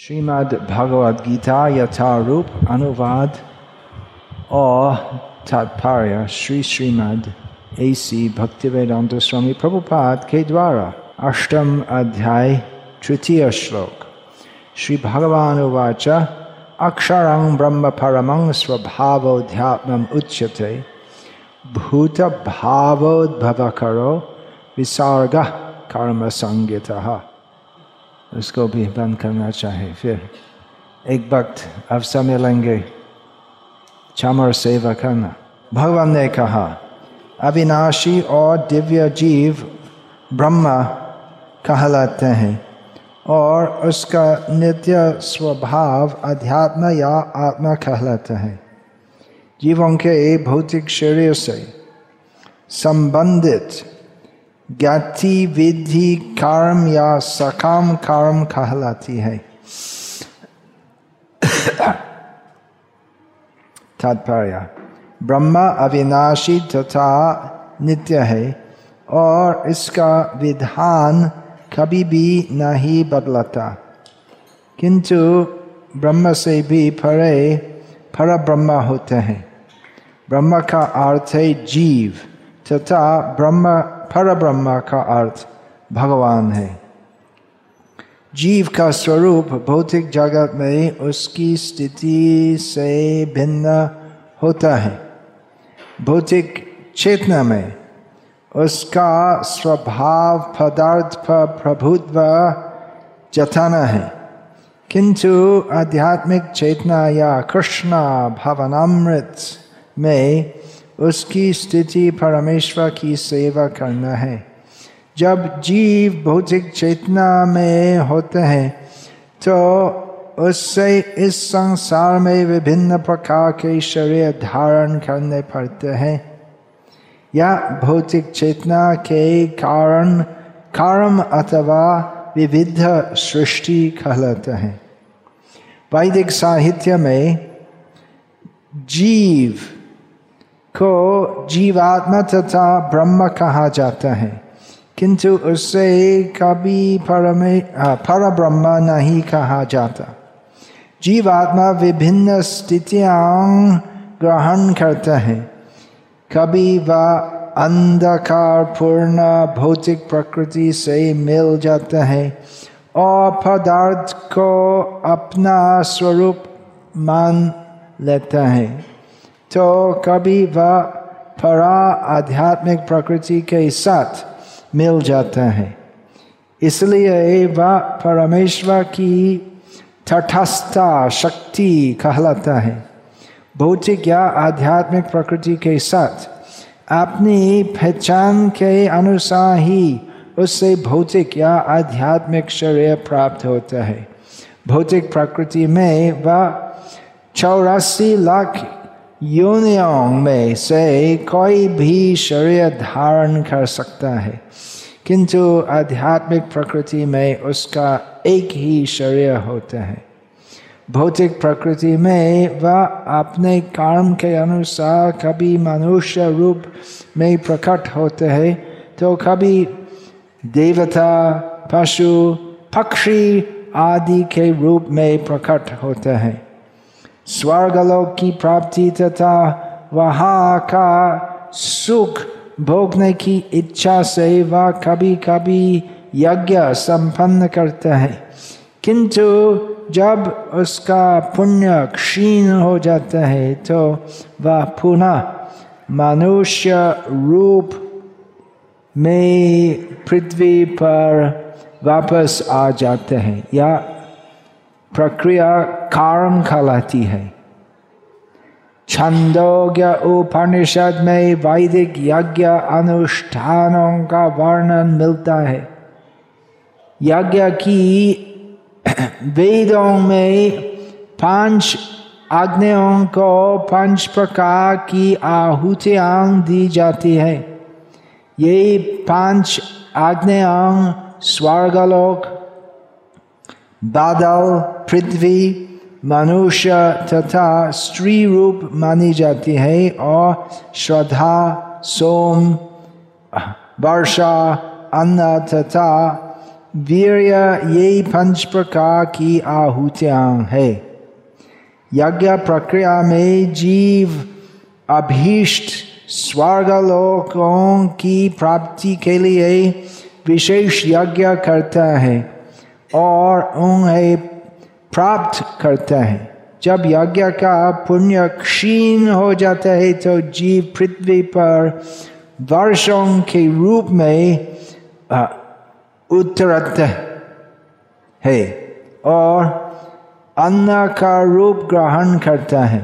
श्रीमद् भगवद गीता यथारूप अनुवाद और तात्पर्य श्री श्रीमद् एसी भक्तिवेदांत स्वामी प्रभुपाद के द्वारा अष्टम अध्याय तृतीय श्लोक श्री भगवान उवाच अक्षरं ब्रह्म परमं स्वभावोध्यात्मम् उच्यते भूत भावोद्भवकरो विसर्ग कर्म संगीतः उसको भी बंद करना चाहे। फिर एक वक्त अवसर मिलेंगे, चमर सेवा करना। भगवान ने कहा, अविनाशी और दिव्य जीव ब्रह्मा कहलाते हैं और उसका नित्य स्वभाव अध्यात्म या आत्मा कहलाता है। जीवों के भौतिक शरीर से संबंधित ज्ञाति, विधि, कर्म या सकाम कर्म कहलाती है। तात्पर्य, ब्रह्मा अविनाशी तथा नित्य है और इसका विधान कभी भी नहीं बदलता। किंतु ब्रह्म से भी परे पर ब्रह्म होते हैं। ब्रह्म का अर्थ है जीव तथा ब्रह्म पर ब्रह्म का अर्थ भगवान है। जीव का स्वरूप भौतिक जगत में उसकी स्थिति से भिन्न होता है। भौतिक चेतना में उसका स्वभाव पदार्थ पर प्रभुत्व जताना है। किंतु आध्यात्मिक चेतना या कृष्णा भावनामृत में उसकी स्थिति परमेश्वर की सेवा करना है। जब जीव भौतिक चेतना में होते हैं तो उससे इस संसार में विभिन्न प्रकार के शरीर धारण करने पड़ते हैं। या भौतिक चेतना के कारण कर्म अथवा विविध सृष्टि कहलाते हैं। वैदिक साहित्य में जीव को जीवात्मा तथा ब्रह्म कहा जाता है। किंतु उससे कभी परमे पर ब्रह्म नहीं कहा जाता। जीवात्मा विभिन्न स्थितियाँ ग्रहण करता है। कभी वह अंधकार पूर्ण भौतिक प्रकृति से मिल जाता है और पदार्थ को अपना स्वरूप मान लेता है। तो कभी वह परा आध्यात्मिक प्रकृति के साथ मिल जाता है। इसलिए वह परमेश्वर की तटस्था शक्ति कहलाता है। भौतिक या आध्यात्मिक प्रकृति के साथ अपनी पहचान के अनुसार ही उससे भौतिक या आध्यात्मिक शरीर प्राप्त होता है। भौतिक प्रकृति में वह चौरासी लाख योनियों में से कोई भी शरीर धारण कर सकता है, किंतु आध्यात्मिक प्रकृति में उसका एक ही शरीर होता है। भौतिक प्रकृति में वह अपने कर्म के अनुसार कभी मनुष्य रूप में प्रकट होते हैं तो कभी देवता, पशु, पक्षी आदि के रूप में प्रकट होते हैं। स्वर्गलोक की प्राप्ति तथा वहाँ का सुख भोगने की इच्छा से वह कभी कभी यज्ञ संपन्न करता है। किंतु जब उसका पुण्य क्षीण हो जाता है तो वह पुनः मनुष्य रूप में पृथ्वी पर वापस आ जाते हैं। या प्रक्रिया कारण कहलाती है। छंदोग्य उपनिषद में वैदिक यज्ञ अनुष्ठानों का वर्णन मिलता है। यज्ञ की वेदों में पाँच आग्नेयों को पाँच प्रकार की आहुतियाँ दी जाती है। ये पाँच आग्नेयों स्वर्गलोक, बादल, पृथ्वी मनुष्य तथा स्त्री रूप मानी जाती है और श्रद्धा, सोम, वर्षा, अन्न तथा वीर्य ये पंच प्रकार की आहुतियाँ है। यज्ञ प्रक्रिया में जीव अभीष्ट स्वर्गलोकों की प्राप्ति के लिए विशेष यज्ञ करता है और उन्हें प्राप्त करता है। जब यज्ञ का पुण्य क्षीण हो जाता है तो जीव पृथ्वी पर वर्षों के रूप में उतरत है और अन्न का रूप ग्रहण करता है।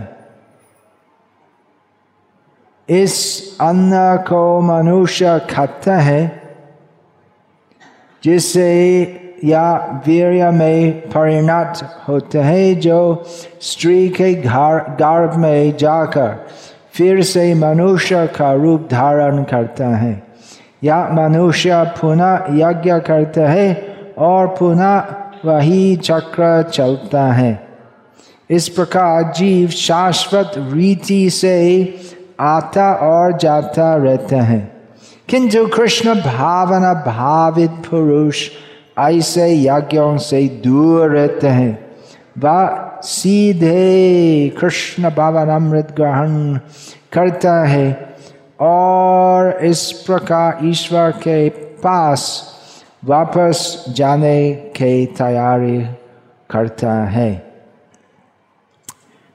इस अन्न को मनुष्य खाता है जिससे या वीर्य में परिणत होते हैं जो स्त्री के गर्भ में जाकर फिर से मनुष्य का रूप धारण करता है या मनुष्य पुनः यज्ञ करते हैं और पुनः वही चक्र चलता है इस प्रकार जीव शाश्वत रीति से आता और जाता रहता है किंतु कृष्ण भावना भावित पुरुष ऐसे यज्ञों से दूर रहते हैं। वह सीधे कृष्ण भावन अमृत ग्रहण करता है और इस प्रकार ईश्वर के पास वापस जाने की तैयारी करता है।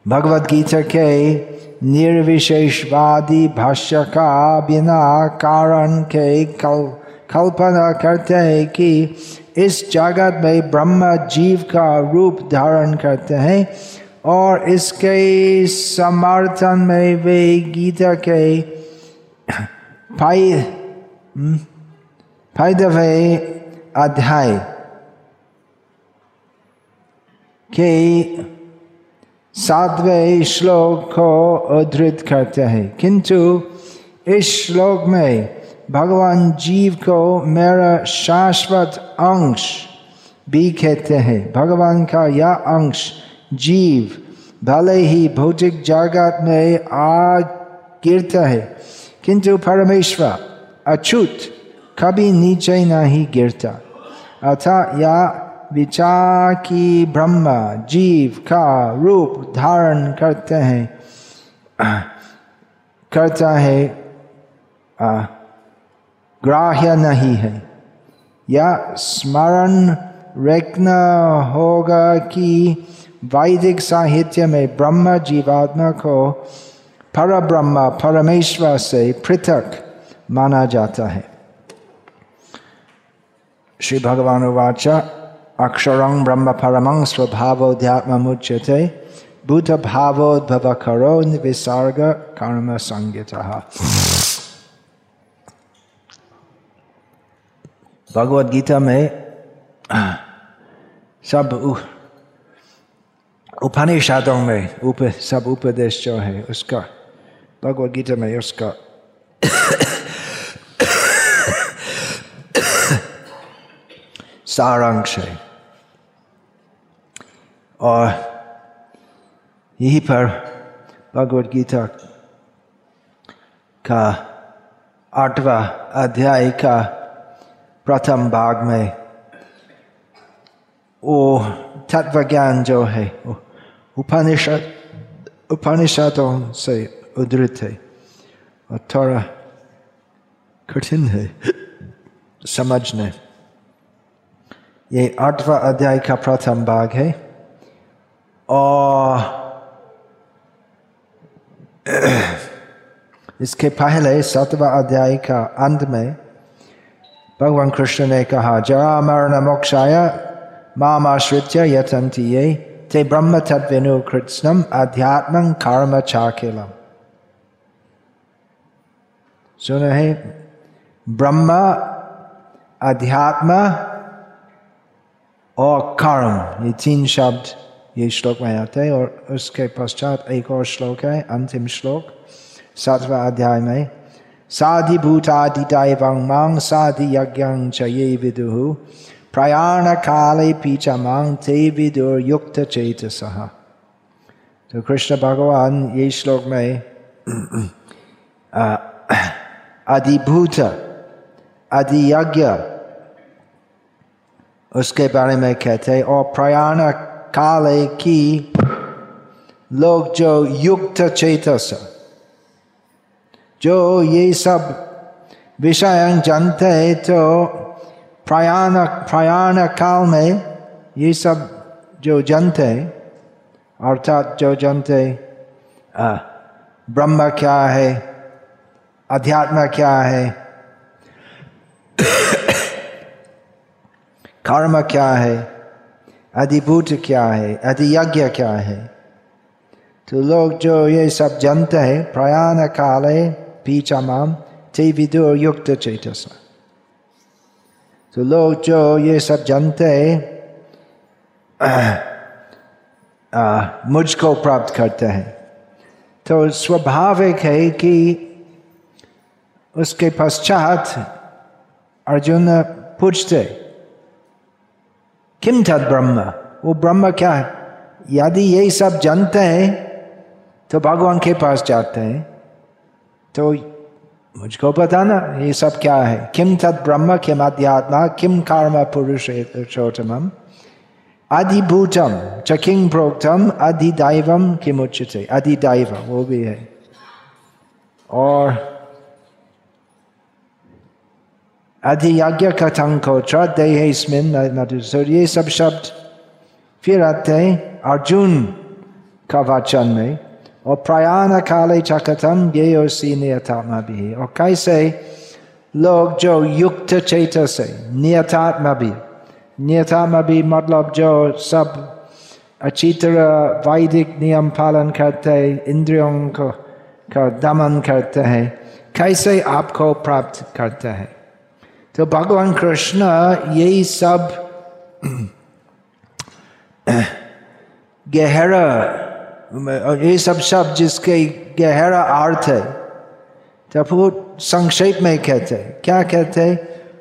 भगवत गीता के निर्विशेषवादी भाष्य का बिना कारण के कल, कल्पना करते हैं कि इस जगत में ब्रह्म जीव का रूप धारण करते हैं और इसके समर्थन में वे गीता के फायदवे अध्याय के सातवें श्लोक को उद्धृत करते हैं। किंतु इस श्लोक में भगवान जीव को मेरा शाश्वत अंश भी कहते हैं। भगवान का यह अंश जीव भले ही भौतिक जगत में आ गिरता है किंतु परमेश्वर अछूत कभी नीचे नहीं गिरता। अतः यह विचार की ब्रह्म जीव का रूप धारण करते हैं करता है आ, ग्राह्य नहीं है। या स्मरण रखना होगा कि वैदिक साहित्य में ब्रह्म जीवात्मा को पर ब्रह्म परमेश्वर से पृथक माना जाता है। श्री भगवान उवाच, अक्षरं ब्रह्म परमं भावोद्भव करो विसर्ग कर्म संगीता भगवत गीता में, सब उपनिषदों में, उप, सब उपदेश जो है, उसका भगवत गीता में उसका, सारांश है। और यहीं पर भगवत गीता का आठवा अध्याय का प्रथम भाग में। वो तत्व ज्ञान जो है उपनिषद, उपनिषदों से उद्धृत है। और थोड़ा कठिन है, समझने। ये आठवा अध्याय का प्रथम भाग है। और इसके पहले सातवा अध्याय का अंत में भगवान कृष्ण ने कहा जरा मरण मोक्षाय माम आश्रित्य यतंती ये ते ब्रह्म तत्वेनु कृत्स्नम अध्यात्म कर्म चाकिलम सुन है ब्रह्म अध्यात्म और कर्म ये तीन शब्द ये श्लोक में आते हैं और उसके पश्चात एक और श्लोक है अंतिम श्लोक सातवा अध्याय में साधिभूतादिदैवं माँ साधियज्ञं च ये विदुः प्रयाणकाले च माँ ते विदुर्युक्तचेतसः तो कृष्ण भगवान ये श्लोक में अधिभूत अधियज्ञ उसके बारे में कहते हैं और प्रयाण काले की लोग जो युक्त चेतस जो ये सब विषय जानते हैं तो प्रयाण प्रयाण काल में ये सब जो जानते हैं अर्थात जो जानते ब्रह्म क्या है, अध्यात्म क्या है, कर्म क्या है, अधिभूत क्या है, अधियज्ञ क्या है तो लोग जो ये सब जानते हैं प्रयाण काले पीछामाम ते विदुर युक्त चेतस तो लोग जो ये सब जानते हैं मुझको प्राप्त करते हैं तो स्वाभाविक है कि उसके पश्चात अर्जुन पूछते किम तद ब्रह्म वो ब्रह्म क्या है यदि ये सब जानते हैं तो भगवान के पास जाते हैं तो मुझको पता बताना ये सब क्या है? किम तद ब्रह्म किम अध्यात्मा किम कर्म पुरुष पुरुषोत्तम अधिभूतम, च किंग प्रोक्तम? अधिदैवम किम उच्चते अधिदैव, वो भी है। और अधियज्ञ कथं कोत्र देहेस्मिन मधुसूर ये सब शब्द फिर आते अर्जुन का वाचन में। और प्रयाण काले चकथम ये और सी नियतात्मा भी और कैसे लोग जो युक्त चेत से नियतात्मा भी नियतात्मा भी मतलब जो सब अच्छी तरह वैदिक नियम पालन करते इंद्रियों को का दमन करते हैं कैसे आपको प्राप्त करते हैं तो भगवान कृष्ण यही सब गहरा ये सब शब्द जिसके गहरा अर्थ है तब वो संक्षेप में कहते क्या कहते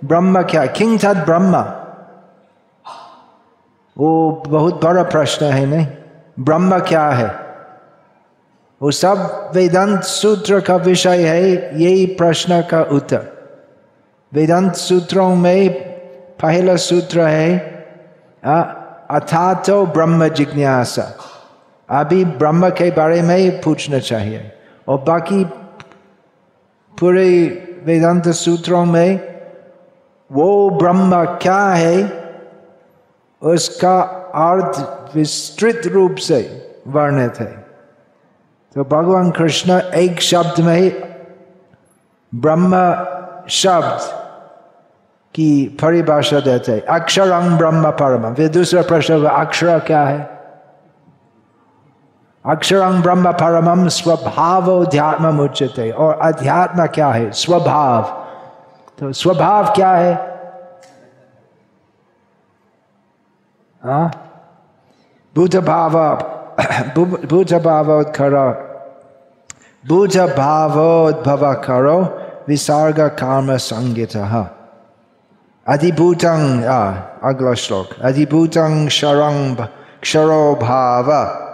ब्रह्म क्या? किंग था ब्रह्म? वो बहुत बड़ा प्रश्न है, नहीं? ब्रह्म क्या है? वो सब वेदांत सूत्र का विषय है, यही प्रश्न का उत्तर। वेदांत सूत्रों में पहला सूत्र है अथा तो ब्रह्म जिज्ञासा। अभी ब्रह्म के बारे में पूछना चाहिए। और बाकी पूरे वेदांत सूत्रों में वो ब्रह्म क्या है, उसका अर्थ विस्तृत रूप से वर्णित है। तो भगवान कृष्ण एक शब्द में ही ब्रह्म शब्द की परिभाषा देते हैं। अक्षरंग ब्रह्म परम। फिर दूसरा प्रश्न अक्षर क्या है? अक्षरंग ब्रह्म परम स्वभाव अध्यात्म उच्चते और अध्यात्म क्या है? स्वभाव। तो स्वभाव क्या है? भूत भाव भूत भावोत्खर भूत भावोद्भव करो विसर्ग काम संगीत अधिभूतं अगला श्लोक। अधिभूतं क्षरंग क्षरो भाव।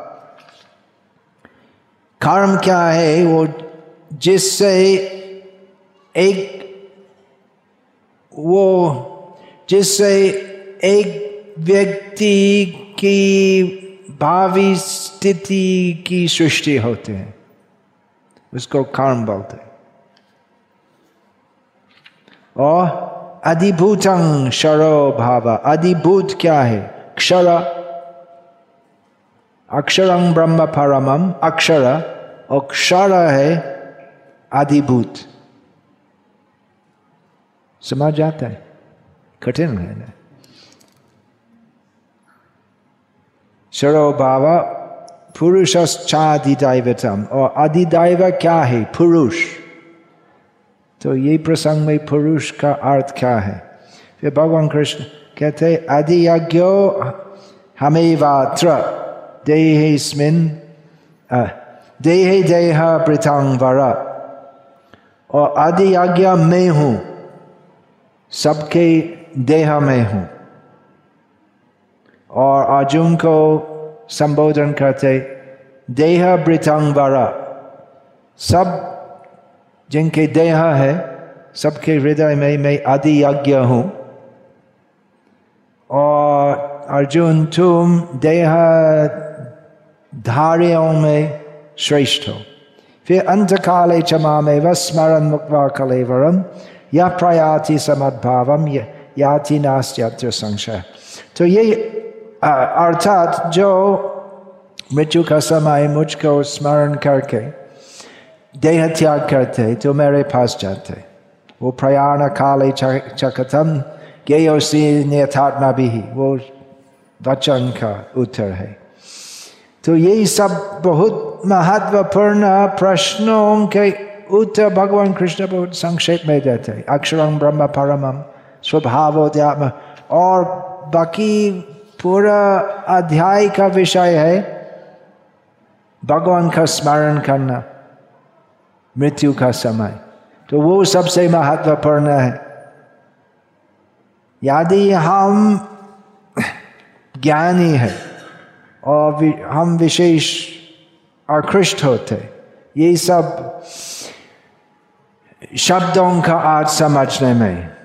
कर्म क्या है वो जिससे एक, वो जिससे एक व्यक्ति की भावी स्थिति की सृष्टि होते हैं, उसको कर्म बोलते हैं। और अधिभूतं क्षरो भाव, अधिभूत क्या है? क्षर अक्षरं ब्रह्म परमम, अक्षर और क्षर है अधिभूत समझ जाता है, कठिन है ना? क्षरो भाव पुरुषाधिदैवतम और अधिदैव क्या है? पुरुष। तो ये प्रसंग में पुरुष का अर्थ क्या है? फिर भगवान कृष्ण कहते अधियज्ञो हमें वात्र देहेस्मिन देहे देह पृथंग वर और अधियज्ञ में हूँ सबके देह में हूँ और अर्जुन को संबोधन करते देह वर सब जिनके देह है सबके हृदय में मैं आदि यज्ञ हूँ और अर्जुन तुम देह धारियों में श्रेष्ठ। हो फिर अंत काले चमा में व स्मरण मुक्वा कलेवरम या प्रयाति समद्भावम याति नास्त्यत्र संशय। तो ये अर्थात जो मृत्यु का समय मुझको स्मरण करके देह त्याग करते तो मेरे पास जाते। वो प्रयाण काले चकतम, गेयोसी नियथात्मा भी वो वचन का उत्तर है। तो यही सब बहुत महत्वपूर्ण प्रश्नों के उत्तर भगवान कृष्ण बहुत संक्षेप में देते हैं। अक्षरम ब्रह्म परमम स्वभावोद्यात्म और बाकी पूरा अध्याय का विषय है भगवान का स्मरण करना, मृत्यु का समय। तो वो सबसे महत्वपूर्ण है। यदि हम ज्ञानी है और हम विशेष आकृष्ट होते। ये सब शब्दों का आज समझने में।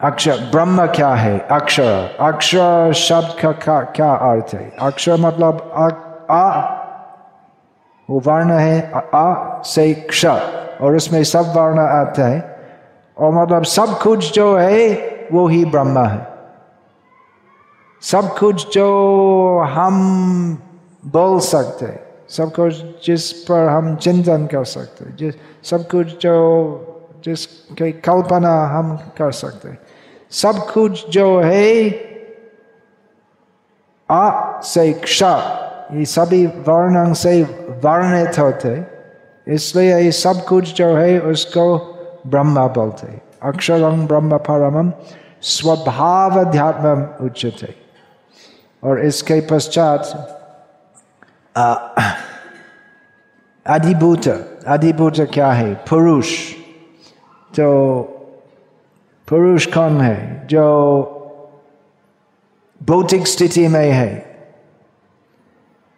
अक्षर ब्रह्म क्या है? अक्षर। अक्षर शब्द का क्या, क्या अर्थ है? अक्षर मतलब आ, आ। वो वर्ण है आ से क्ष। और उसमें सब वर्ण आते हैं। और मतलब सब कुछ जो है वो ही ब्रह्म है। सब कुछ जो हम बोल सकते, सब कुछ जिस पर हम चिंतन कर सकते, जिस, सब कुछ जो जिसकी कल्पना हम कर सकते, सब कुछ जो है आ से क्ष, ये सभी वर्ण से वर्णित होते, इसलिए ये सब कुछ जो है उसको ब्रह्म बोलते अक्षरम ब्रह्म परम स्वभाव अध्यात्म उच्चते और इसके पश्चात अधिभूत अधिभूत क्या है? पुरुष तो पुरुष कौन है, जो भौतिक स्थिति में है,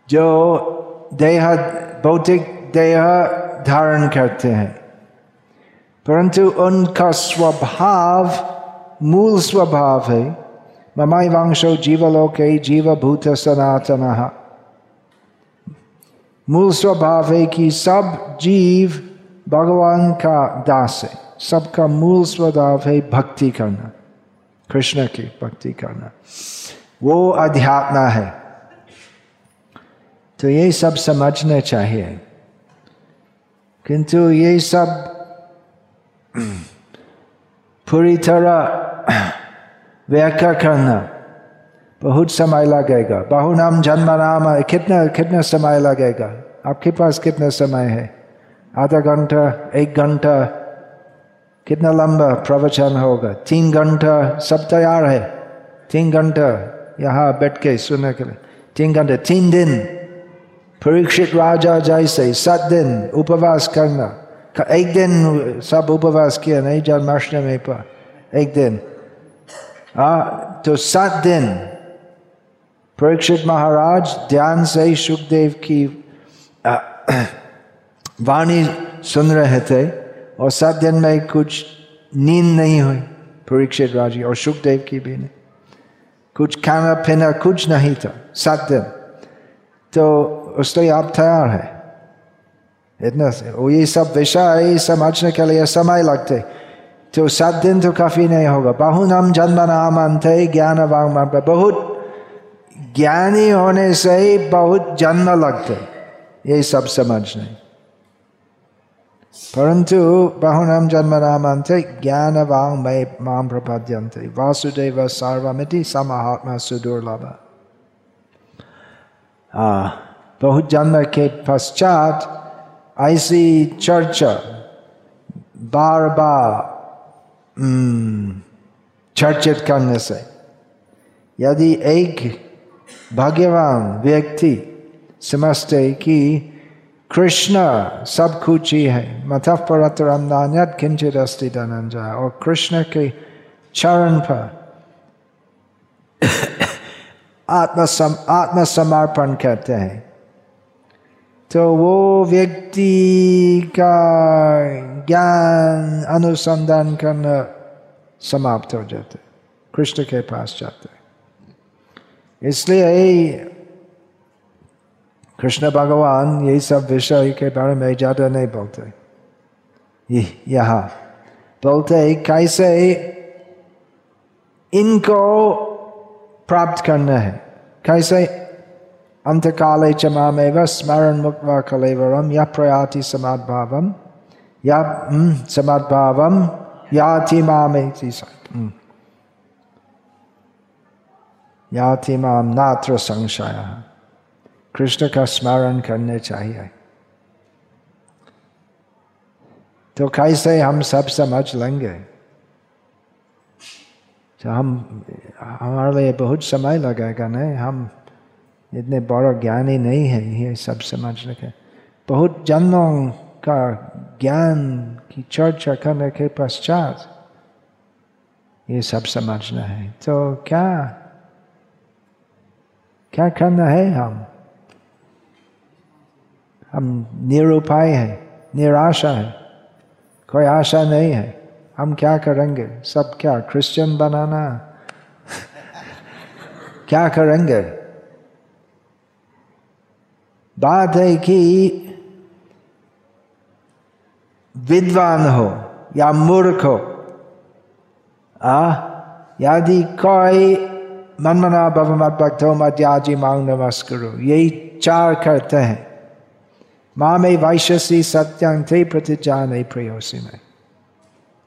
जो देह, भौतिक देह धारण करते हैं। परंतु उनका स्वभाव, मूल स्वभाव है ममाई वंशो जीवलोके जीवभूत सनातन मूल स्वभाव है कि सब जीव भगवान का दास है सबका मूल स्वभाव है भक्ति करना कृष्ण की भक्ति करना वो अध्यात्म है तो ये सब समझना चाहिए किंतु ये सब पूरी तरह व्याख्या करना बहुत समय लगेगा। बहु नाम जन्म नाम, कितना कितना समय लगेगा? आपके पास कितना समय है? आधा घंटा, एक घंटा, कितना लंबा प्रवचन होगा? तीन घंटा, सब तैयार है? तीन घंटा, यहाँ बैठ के सुनने के लिए। तीन घंटे, तीन दिन। परीक्षित राजा जैसे, सात दिन उपवास करना। एक दिन सब उपवास किया, नहीं, जन्माष्टमी पर। एक दिन। आ, तो सात दिन परीक्षित महाराज ध्यान से ही सुखदेव की वाणी सुन रहे थे और सात दिन में कुछ नींद नहीं हुई परीक्षित राज़ी और सुखदेव की भी नहीं। कुछ खाना पीना कुछ नहीं था सात दिन। तो उसलिए आप तैयार है। इतना से वो ये सब विषय समझने के लिए समय लगते। तो सात दिन तो काफ़ी नहीं होगा। बहु नाम जन्म नाम अंत ज्ञान वांग बहुत ज्ञानी होने से ही बहुत जन्म लगते। ये सब समझने परंतु बहुनाम जन्म नाम अंत ज्ञान वांग मय माम प्रपद्यंते वासुदेव सार्वमिति समात्मा सुदुर्लभ। बहुत जन्म के पश्चात ऐसी चर्चा बार बार चर्चित करने से। यदि एक भाग्यवान व्यक्ति समझते कि कृष्ण सब कुछ ही है, मथ परतरम नान्यत किंचित अस्ति धनंजय और कृष्ण के चरण पर आत्मसम, आत्मसमर्पण कहते हैं तो वो व्यक्ति का ज्ञान, अनुसंधान करना समाप्त हो जाते कृष्ण के पास जाते इसलिए कृष्ण भगवान यही सब विषय के बारे में ज़्यादा नहीं बोलते। यहाँ बोलते कैसे इनको प्राप्त करना है? कैसे अंतकाले च मामेव स्मरण मुक्वा कलेवरम या प्रयाति समाद्भावम या समाद्भावम याति मामे याति माम नात्र संशय कृष्ण का स्मरण करने चाहिए तो कैसे हम सब समझ लेंगे? तो हम, हमारे लिए बहुत समय लगेगा, नहीं? हम इतने बड़ा ज्ञानी नहीं है, ये सब समझने के बहुत जन्मों का ज्ञान की चर्चा करने के पश्चात ये सब समझना है। तो क्या क्या करना है हम? हम निरुपाय है, निराशा है, कोई आशा नहीं है। हम क्या करेंगे? सब क्या क्रिश्चियन बनाना? क्या करेंगे? बात है कि विद्वान हो या मूर्ख हो यदि कोई मनमना भव मत भक्तो मध्याजी मांग नमस्करो। यही चार करते हैं। माँ में वैश्यसी सत्यं थे प्रतिजा नहीं प्रयोसी में।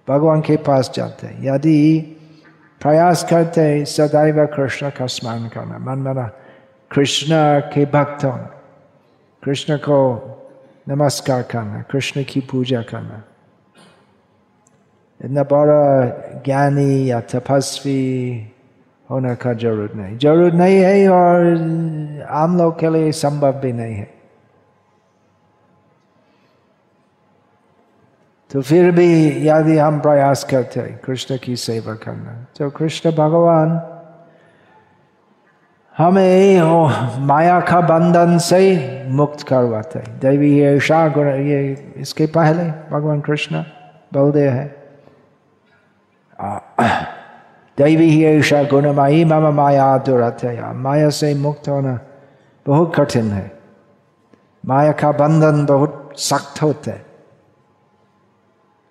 भगवान के पास जाते हैं। यदि प्रयास करते सदैव कृष्ण का स्मरण करना। मन मना कृष्ण के भक्त होना कृष्ण को नमस्कार करना कृष्ण की पूजा करना इतना बड़ा ज्ञानी या तपस्वी होने का ज़रूरत नहीं ज़रूरत नहीं है और आम लोग के लिए संभव भी नहीं है तो फिर भी यदि हम प्रयास करते हैं कृष्ण की सेवा करना तो कृष्ण भगवान हमें माया का बंधन से मुक्त करवाते देवी ऐसा गुण, ये इसके पहले भगवान कृष्ण बोलते हैं। देवी ही ऐसा गुणमयी मम माया दुरतया माया से मुक्त होना बहुत कठिन है। माया का बंधन बहुत सख्त होता है।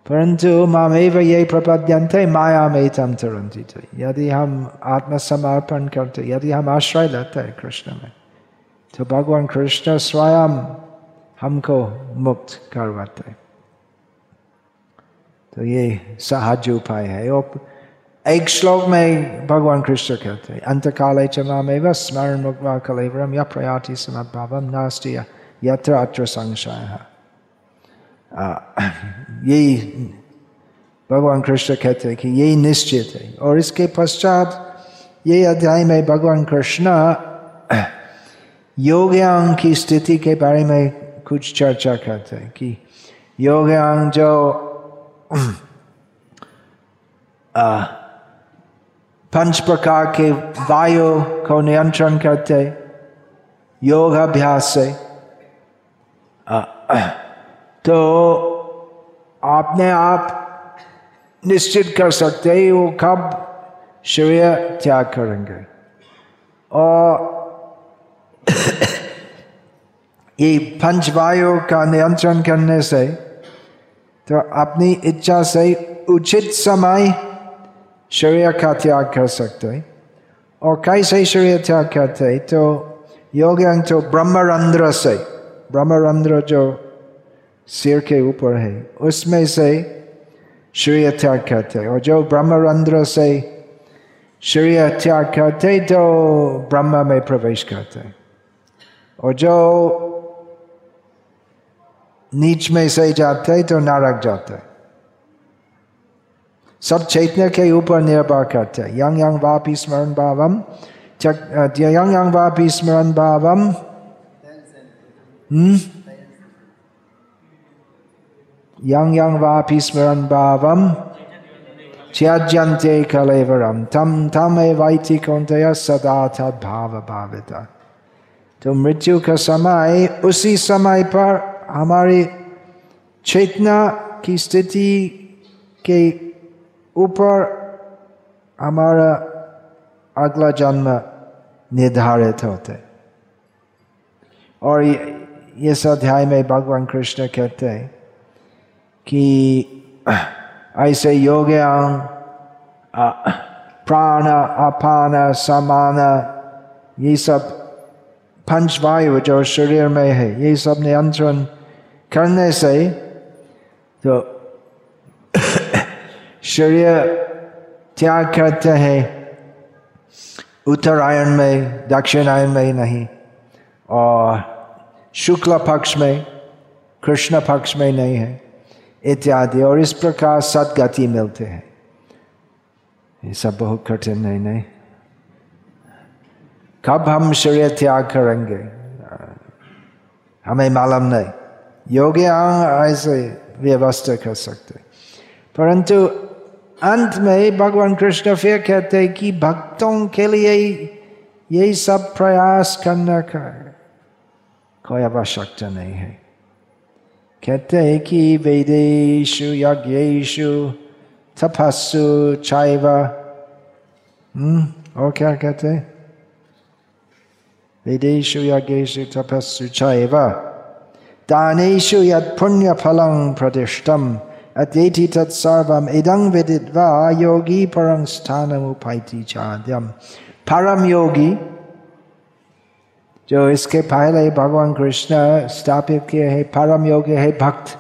परंतु मामेव ये प्रपद्यंते माया में तम तुरंती यदि हम आत्मसमर्पण करते, यदि हम आश्रय लेते हैं कृष्ण में तो भगवान कृष्ण स्वयं हमको मुक्त करवाते। तो ये सहज उपाय है। और एक श्लोक में भगवान कृष्ण कहते हैं अंत काले च स्मरण मुक्वा कलेवरम या प्रयाति समद्भावम नास्ति यत्र अत्र संशय। यही भगवान कृष्ण कहते हैं कि यही निश्चित है। और इसके पश्चात ये अध्याय में भगवान कृष्ण योग्यांग की स्थिति के बारे में कुछ चर्चा करते हैं कि योग्यांग जो पंच प्रकार के वायु को नियंत्रण करते योग अभ्यास से। तो आपने आप निश्चित कर सकते हैं वो कब शरीर त्याग करेंगे। और ये पंचवायु का नियंत्रण करने से तो अपनी इच्छा से उचित समय शरीर का त्याग कर सकते हैं। और कैसे शरीर त्याग करते हैं तो योग तो ब्रह्मरंध्र से, ब्रह्मरंध्र जो सिर के ऊपर है। उसमें से शरीर त्याग करते और जो ब्रह्मरंध्र से शरीर त्याग करते तो ब्रह्म में प्रवेश करते और जो नीच में से जाते तो नरक जाते सब चैतन्य के ऊपर निर्भर करते यंग यंग वापी स्मरण भावम यंग यंग वापी स्मरण भावम। हम्म? Yang yang vapi smaran bhavam, tyajyante kalevaram. Tam tam evaiti kontaya सदा तद भाव तो मृत्यु का समय उसी समय पर हमारी चेतना की स्थिति के ऊपर हमारा अगला जन्म निर्धारित होते और इस अध्याय में भगवान कृष्ण कहते हैं कि, ऐसे योग्यांग प्राण अपान समान, ये सब पंचवायु जो शरीर में है, ये सब नियंत्रण करने से तो शरीर त्याग करते हैं, उत्तरायण में, दक्षिणायन में नहीं, और शुक्ल पक्ष में, कृष्ण पक्ष में नहीं है। इत्यादि, और इस प्रकार सदगति मिलते हैं। ये सब बहुत कठिन नहीं नहीं? कब हम शरीर त्याग करेंगे? हमें मालूम नहीं। योगी ऐसे व्यवस्था कर सकते परंतु अंत में भगवान कृष्ण फिर कहते हैं कि भक्तों के लिए यही सब प्रयास करने का कोई आवश्यकता नहीं है। कहते हैं कि वेदेशु यज्ञेशु तपस्सु हम्म और क्या कहते हैं वेदेशु यज्ञेशु तपस्सु चैव दानेषु यत् पुण्यफलं प्रतिष्ठम् अत्येति तत्सर्वम् इदं विदित्वा योगी परं स्थानमुपैति चाद्यम परम योगी जो इसके पहले भगवान कृष्ण स्थापित किए हैं, परम योगी है, भक्त।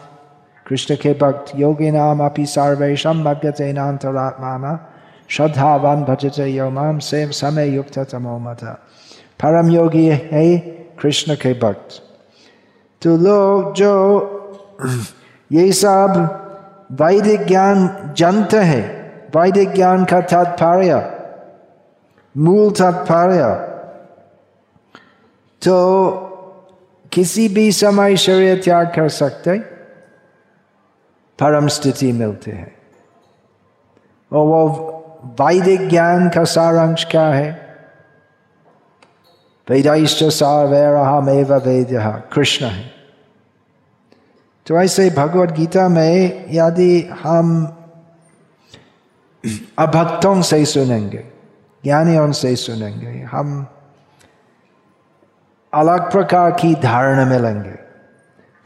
कृष्ण के भक्त, योगी नाम अपि सर्वेशम मग्यते नान्तरात्मा श्रद्धावान भजते योमाम से समय युक्त तमो मत परम योगी है कृष्ण के भक्त। तो लोग जो ये सब वैदिक ज्ञान जानते हैं, वैदिक ज्ञान का तात्पर्य, मूल तात्पर्य तो किसी भी समय शरीर त्याग कर सकते परम स्थिति मिलती है। और वो वैदिक ज्ञान का सारांश क्या है? वेदाइष्ट सारवेरहमेव वेद कृष्ण है। तो ऐसे भगवत गीता में यदि हम अभक्तों से सुनेंगे, ज्ञानियों से सुनेंगे, हम अलग प्रकार की धारणा मिलेंगे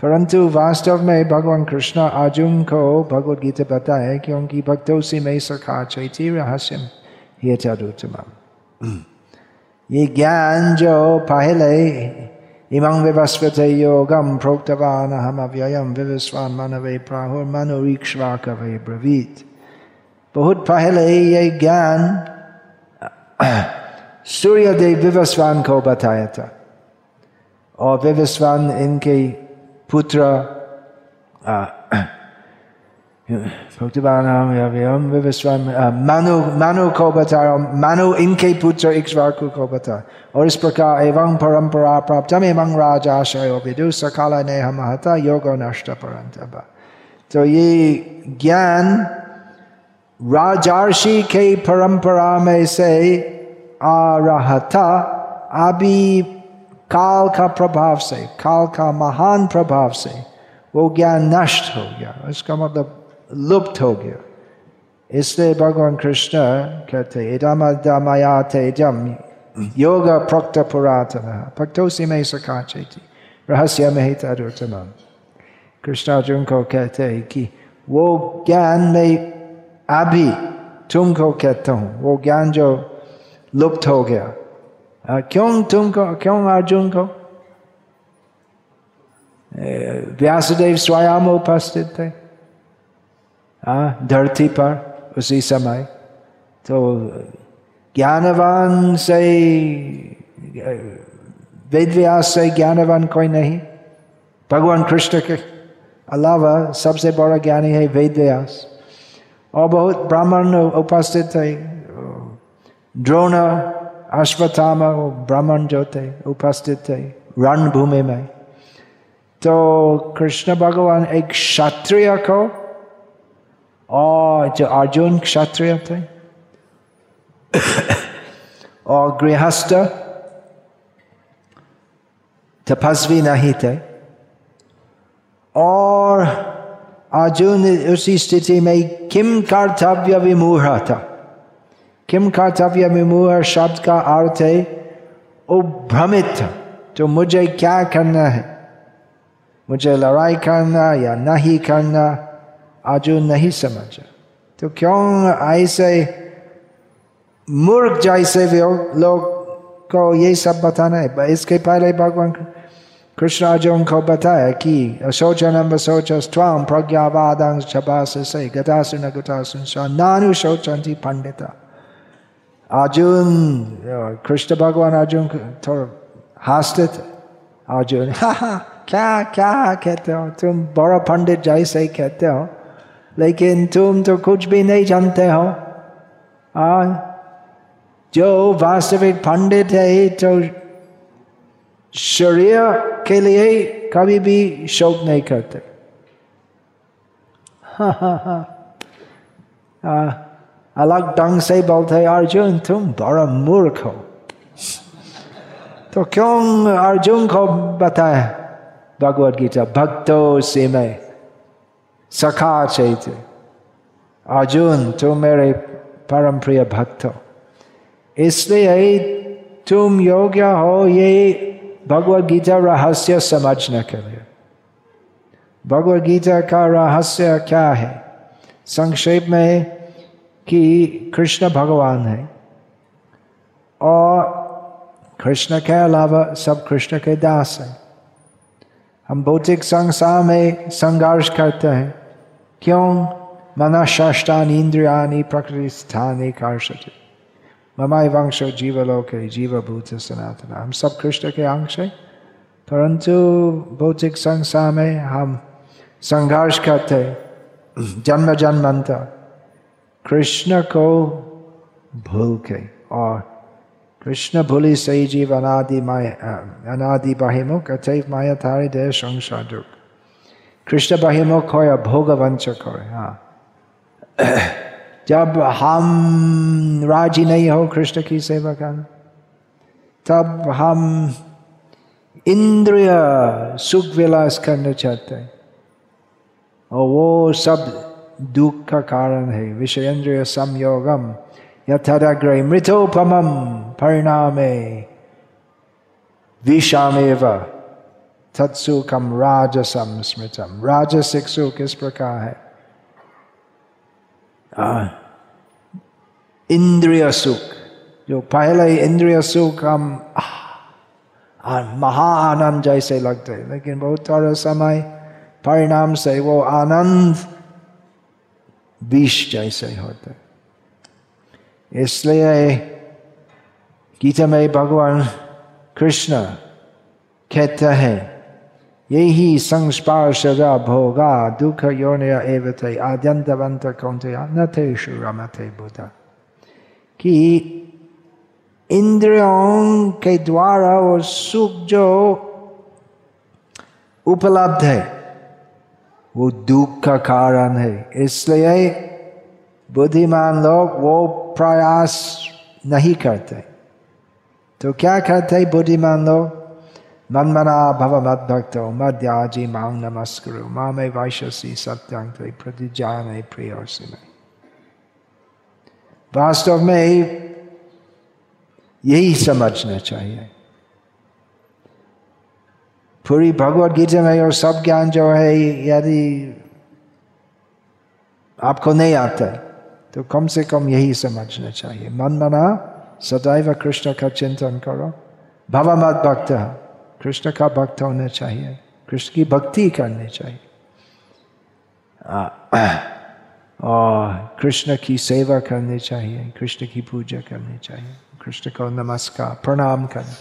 परंतु वास्तव में भगवान कृष्ण अर्जुन को भगवत गीता बताए क्योंकि भक्तों से में सखा चैती रहस्य ये चरुतम ये ज्ञान जो पहले इमं विवस्वते योगम प्रोक्तवान हम अव्ययम विवस्वान मनवे प्राहुर मनोरीक्षवा कवे ब्रवीत। बहुत पहले ये ज्ञान सूर्यदेव विवस्वान को बताया था। और विवस्वान इनके पुत्र भक्तिवान विवस्वान मानु मानु को बताया मानु इनके पुत्र इक्ष्वाकु को बताया और इस प्रकार एवं परंपरा प्राप्त एवं राजाशय विदु सकाल ने हम हता योग नष्ट परंत तो ये ज्ञान राजार्षि के परंपरा में से आ रहा था। अभी काल का प्रभाव से काल का महान प्रभाव से वो ज्ञान नष्ट हो गया इसका मतलब लुप्त हो गया इसलिए भगवान कृष्ण कहते इदम दमया तेजम योग प्रोक्त पुरातन भक्तों में सखा चेती रहस्य में ही तरुतम कृष्ण अर्जुन को कहते हैं कि वो ज्ञान में अभी तुमको कहता हूँ वो ज्ञान जो लुप्त हो गया क्यों तुमको क्यों अर्जुन को व्यासदेव स्वयं उपस्थित थे धरती पर उसी समय तो ज्ञानवान से वेद व्यास से ज्ञानवान कोई नहीं भगवान कृष्ण के अलावा सबसे बड़ा ज्ञानी है वेद व्यास और बहुत ब्राह्मण उपस्थित थे द्रोण अश्वत्थामा वो ब्राह्मण जो थे उपस्थित थे रणभूमि में तो कृष्ण भगवान एक क्षत्रिय को, और जो अर्जुन क्षत्रिय थे, और गृहस्थ तपस्वी नहीं थे, और अर्जुन उसी स्थिति में किम कर्तव्य विमूढ़ था। किम कर्तव्य विमूह शब्द का अर्थ है ओ भ्रमित तो मुझे क्या करना है? मुझे लड़ाई करना या नहीं करना अर्जुन नहीं समझा तो क्यों ऐसे मूर्ख जैसे लोग को ये सब बताना है? इसके पहले भगवान कृष्ण अर्जुन को बताया कि शोचनम शोच स्वाम प्रज्ञावादांश छपास से गतासुन गतासुन नानु शोचंती अर्जुन कृष्ण भगवान अर्जुन थोड़ा हँसते थे। अर्जुन हा हा क्या क्या कहते हो? तुम बड़ा पंडित जैसे कहते हो लेकिन तुम तो कुछ भी नहीं जानते हो। आ, जो वास्तविक पंडित है तो शरीर के लिए कभी भी शोक नहीं करते। हा हा हा अलग ढंग से बोलते अर्जुन तुम बड़ा मूर्ख हो तो क्यों अर्जुन को बताया भगवत गीता भक्तो से मैं सखा चैत अर्जुन तुम मेरे परम प्रिय भक्त हो इसलिए तुम योग्य हो ये भगवत गीता रहस्य समझने के लिए भगवत गीता का रहस्य क्या है संक्षेप में कि कृष्ण भगवान है। और कृष्ण के अलावा सब कृष्ण के दास हैं। हम भौतिक संसार में संघर्ष करते हैं। क्यों? मना इंद्रियानी प्रकृति स्थानी कर्षति ममाई वंश, जीवलोक, जीवभूत, सनातन। हम सब कृष्ण के अंश हैं। परंतु भौतिक संसार में हम संघर्ष करते जन्म जन्मांतर कृष्ण को भूल के और कृष्ण भूलि सही जीव अनादि माया अनादि बहिमुख अतैव माया थारी दे संसार दुख कृष्ण बहिमुख हो या भोग वंचक हो हाँ। जब हम राज़ी नहीं हो कृष्ण की सेवा करना, तब हम इंद्रिय सुख विलास करना चाहते हैं। और वो सब दुख का कारण है। विषयेंद्रिय संयोगम यथाग्रे मृतोपम परिणामे विषामेव तत्सुखम राजसम स्मृतम। राजसिक सुख इस प्रकार है? इंद्रिय सुख। जो पहले इंद्रिय सुख हम महा आनंद जैसे लगते लेकिन बहुत थोड़ा समय परिणाम से वो आनंद विष जैसे होते इसलिए गीता में भगवान कृष्ण कहते हैं, यही संस्पर्शदा भोगा दुख योनय एवते आद्यंतवंत कौंतया न थे रमते बुद्ध कि इंद्रियों के द्वारा वो सुख जो उपलब्ध है वो दुख का कारण है। इसलिए बुद्धिमान लोग वो प्रयास नहीं करते। तो क्या करते हैं बुद्धिमान लोग? मन मना भव मद भक्त मध्याजी मांग नमस्कुरु। माँ में वैश्यसी सत्यांग प्रतिजान प्रिय में वास्तव में यही समझना चाहिए। पूरी भगवत गीता में और सब ज्ञान जो है, यदि आपको नहीं आता तो कम से कम यही समझना चाहिए। मन मना, सदैव कृष्ण का चिंतन करो। भव मत भक्त, कृष्ण का भक्त होना चाहिए। कृष्ण की भक्ति करनी चाहिए। और कृष्ण की सेवा करनी चाहिए, कृष्ण की पूजा करनी चाहिए, कृष्ण को नमस्कार, प्रणाम करना,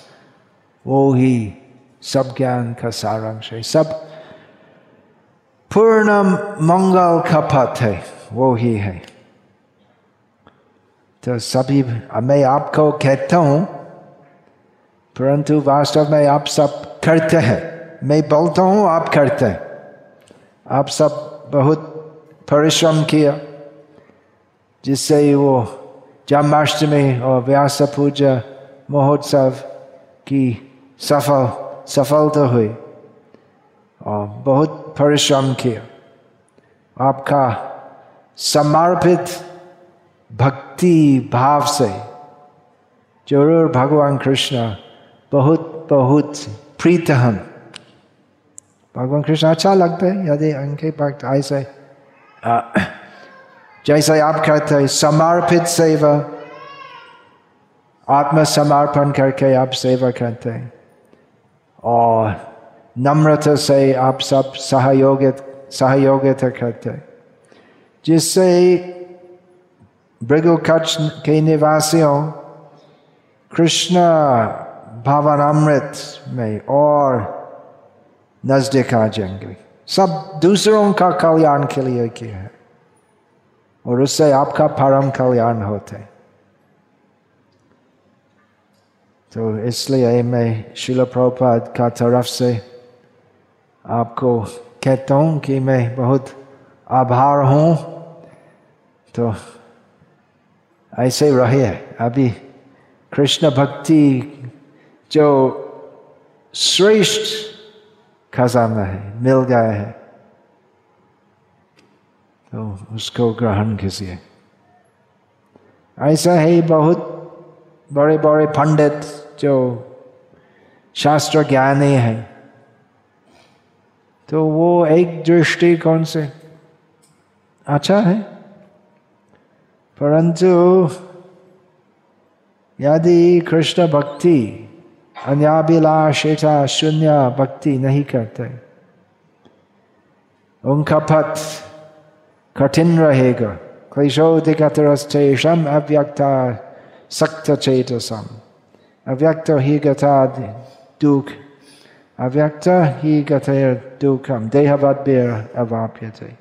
वो ही सब ज्ञान का सारांश है। सब पूर्ण मंगल का पथ है, वो ही है। तो सभी, मैं आपको कहता हूँ, परंतु वास्तव में आप सब करते हैं। मैं बोलता हूँ, आप करते हैं। आप सब बहुत परिश्रम किया, जिससे वो जन्माष्टमी और व्यास पूजा महोत्सव की सफल सफलता हुई और बहुत परिश्रम किया। आपका समर्पित भक्ति भाव से ज़रूर भगवान कृष्ण बहुत बहुत प्रीत हम भगवान कृष्ण अच्छा लगता है यदि उनके भक्त ऐसे जैसे आप कहते हैं, समर्पित सेवा आत्म समर्पण करके आप सेवा करते हैं। और नम्रता से आप सब सहयोगित, सहयोगिता करते हैं। जिससे भृगुकच के निवासियों कृष्ण भावनामृत में और नज़दीक आ जाएँगे। सब दूसरों का कल्याण के लिए किया है। और उससे आपका परम कल्याण होते तो इसलिए मैं शिल प्रपात का तरफ़ से आपको कहता हूँ कि मैं बहुत आभार हूँ। तो ऐसे रहे। अभी कृष्ण भक्ति जो श्रेष्ठ खजाना है, मिल गया है तो उसको ग्रहण कीजिए। ऐसा है बहुत बड़े बड़े पंडित जो शास्त्र ज्ञानी है। तो वो एक दृष्टिकोण से अच्छा है। परंतु यदि कृष्ण भक्ति, अन्याभिलाषिता शून्य भक्ति नहीं करते, उनका पथ कठिन रहेगा। क्लेशोधिकतरस्तेषम अव्यक्ता चेतसम अव्यक्त ही गता दुख अव्यक्त ही गतिर दुखम देहवद्भिर अवाप्यते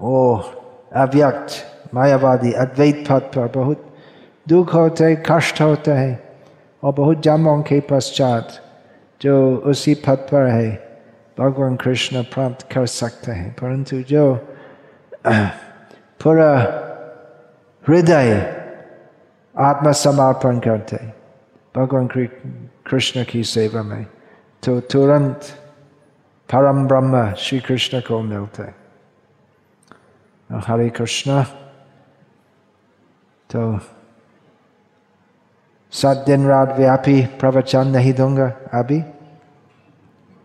ओ अव्यक्त मायावादी अद्वैत पथ पर बहुत दुख होते कष्ट होते हैं और बहुत जन्मों के पश्चात जो उसी पथ पर है भगवान कृष्ण प्राप्त कर सकते हैं परंतु जो पूरा हृदय आत्मसमर्पण करते भगवान कृष्ण की सेवा में तो तुरंत परम ब्रह्म श्री कृष्ण को मिलते हरे कृष्ण। तो सात दिन रात व्यापी प्रवचन नहीं दूँगा अभी।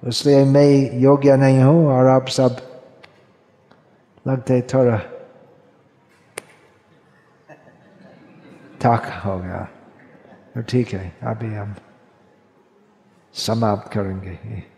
इसलिए मैं योग्य नहीं हूँ और आप सब लगते थोड़ा थक हो गया। तो ठीक है अभी हम समाप्त करेंगे।